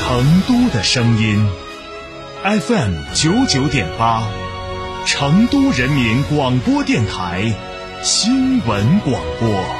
成都的声音，FM 九九点八，成都人民广播电台新闻广播。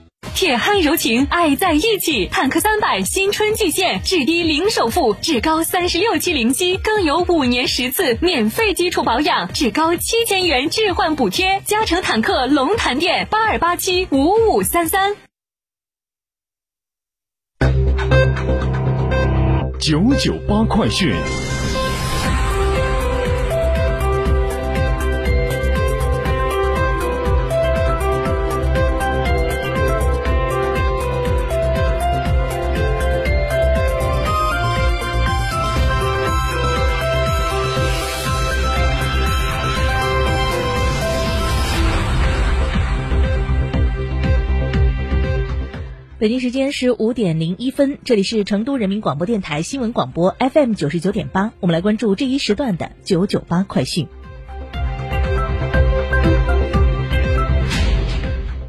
铁汉柔情，爱在一起。坦克三百新春巨献，至低零首付，至高三十六期零息，更有五年十次免费基础保养，至高七千元置换补贴。嘉诚坦克龙潭店八二八七五五三三。九九八快讯。北京时间是五点零一分，这里是成都人民广播电台新闻广播 FM 九十九点八，我们来关注这一时段的九九八快讯。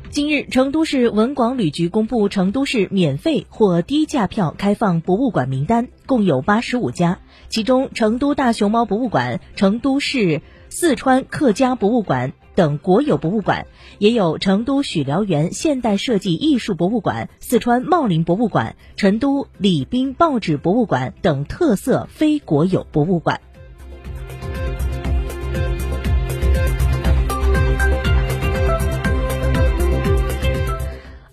今日，成都市文广旅局公布成都市免费或低价票开放博物馆名单，共有八十五家，其中成都大熊猫博物馆、成都市四川客家博物馆。等国有博物馆，也有成都许辽源现代设计艺术博物馆、四川茂林博物馆、成都礼宾报纸博物馆等特色非国有博物馆。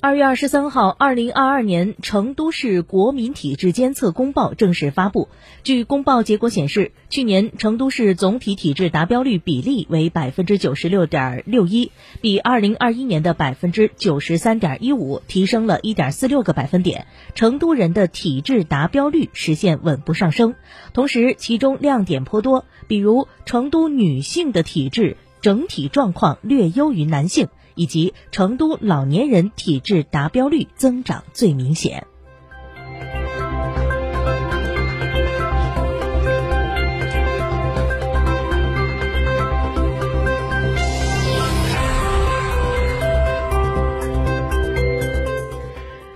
二月二十三号，二零二二年成都市国民体质监测公报正式发布。据公报结果显示，去年成都市总体体质达标率比例为百分之九十六点六一，比二零二一年的百分之九十三点一五提升了一点四六个百分点。成都人的体质达标率实现稳步上升，同时其中亮点颇多，比如成都女性的体质整体状况略优于男性。以及成都老年人体质达标率增长最明显。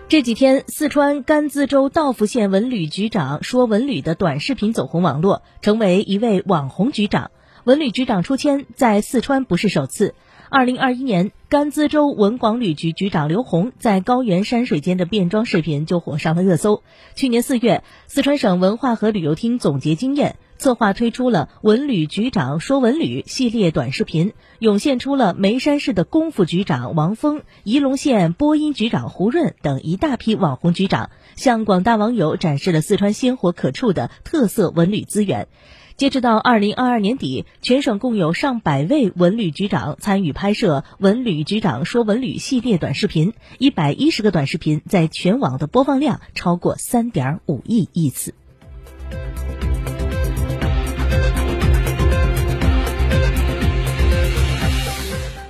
这几天，四川甘孜州道孚县文旅局长说文旅的短视频走红网络，成为一位网红局长。文旅局长出签在四川不是首次。二零二一年，甘孜州文广旅局局长刘红在高原山水间的变装视频就火上了热搜。去年四月，四川省文化和旅游厅总结经验，策划推出了“文旅局长说文旅”系列短视频，涌现出了眉山市的功夫局长王峰、仪陇县播音局长胡润等一大批网红局长，向广大网友展示了四川鲜活可触的特色文旅资源。截止到二零二二年底，全省共有上百位文旅局长参与拍摄“文旅局长说文旅”系列短视频，一百一十个短视频在全网的播放量超过三点五亿亿次。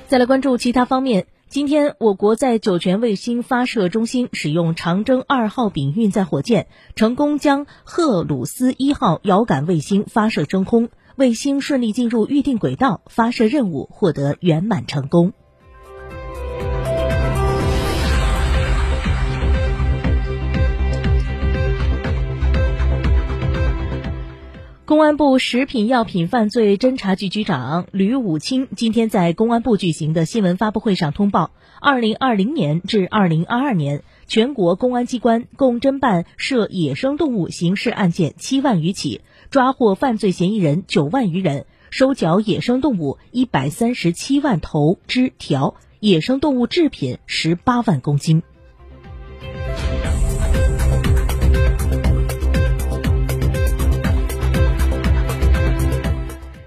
再来关注其他方面。今天，我国在酒泉卫星发射中心使用长征二号丙运载火箭，成功将赫鲁斯一号遥感卫星发射升空，卫星顺利进入预定轨道，发射任务获得圆满成功。公安部食品药品犯罪侦查局局长吕武清今天在公安部举行的新闻发布会上通报，二零二零年至二零二二年，全国公安机关共侦办涉野生动物刑事案件七万余起，抓获犯罪嫌疑人九万余人，收缴野生动物一百三十七万头肢条，野生动物制品十八万公斤。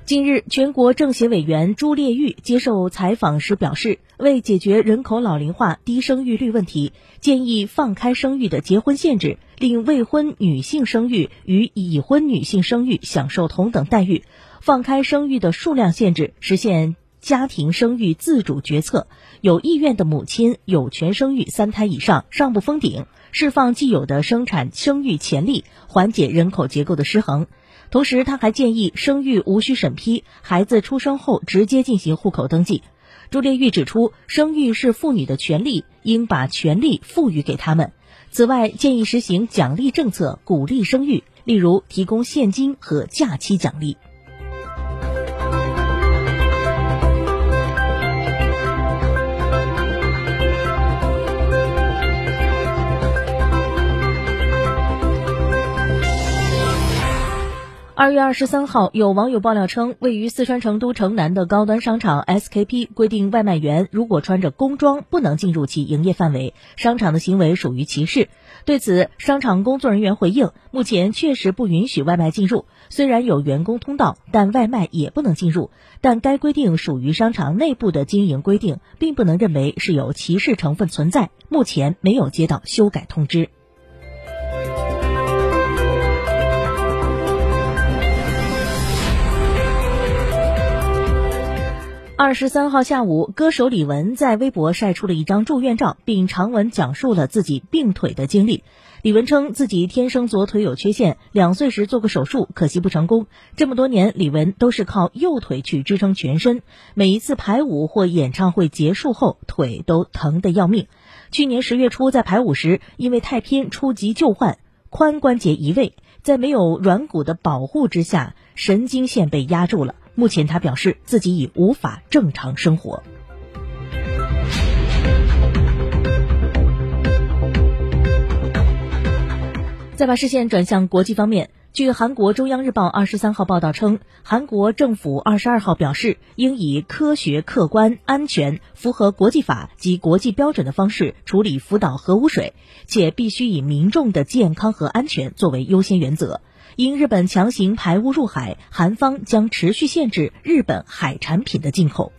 近日，全国政协委员朱列玉接受采访时表示，为解决人口老龄化、低生育率问题，建议放开生育的结婚限制，令未婚女性生育与已婚女性生育享受同等待遇；放开生育的数量限制，实现家庭生育自主决策。有意愿的母亲有权生育三胎以上，上不封顶，释放既有的生产生育潜力，缓解人口结构的失衡。同时，他还建议生育无需审批，孩子出生后直接进行户口登记。朱列玉指出，生育是妇女的权利，应把权利赋予给他们。此外，建议实行奖励政策，鼓励生育，例如提供现金和假期奖励。二月二十三号，有网友爆料称，位于四川成都城南的高端商场 SKP 规定，外卖员如果穿着工装，不能进入其营业范围，商场的行为属于歧视。对此，商场工作人员回应，目前确实不允许外卖进入，虽然有员工通道，但外卖也不能进入。但该规定属于商场内部的经营规定，并不能认为是有歧视成分存在。目前没有接到修改通知。二十三号下午，歌手李玟在微博晒出了一张住院照，并长文讲述了自己病腿的经历。李玟称自己天生左腿有缺陷，两岁时做过手术，可惜不成功。这么多年，李玟都是靠右腿去支撑全身，每一次排舞或演唱会结束后，腿都疼得要命。去年十月初，在排舞时因为太拼出急救患，髋关节移位，在没有软骨的保护之下，神经线被压住了。目前，他表示自己已无法正常生活。再把视线转向国际方面，据韩国中央日报二十三号报道称，韩国政府二十二号表示，应以科学、客观、安全、符合国际法及国际标准的方式处理福岛核污水，且必须以民众的健康和安全作为优先原则。因日本强行排污入海，韩方将持续限制日本海产品的进口。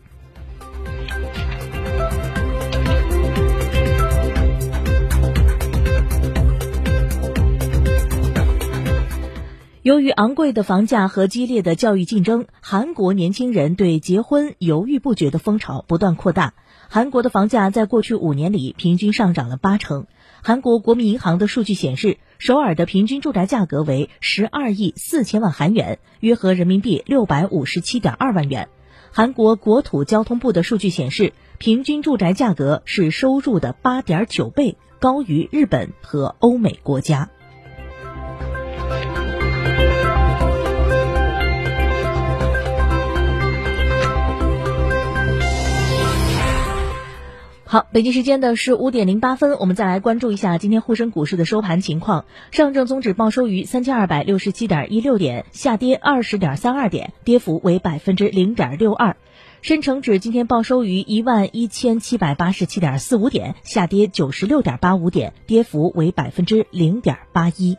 由于昂贵的房价和激烈的教育竞争，韩国年轻人对结婚犹豫不决的风潮不断扩大。韩国的房价在过去五年里平均上涨了八成。韩国国民银行的数据显示，首尔的平均住宅价格为十二亿四千万韩元，约合人民币六百五十七点二万元。韩国国土交通部的数据显示，平均住宅价格是收入的八点九倍，高于日本和欧美国家。好，北京时间的是五点零八分，我们再来关注一下今天沪深股市的收盘情况。上证综指报收于三千二百六十七点一六点，下跌二十点三二点，跌幅为百分之零点六二。深成指今天报收于一万一千七百八十七点四五点，下跌九十六点八五点，跌幅为百分之零点八一。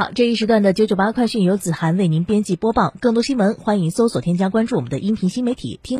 好，这一时段的九九八快讯由子涵为您编辑播报。更多新闻，欢迎搜索添加关注我们的音频新媒体听。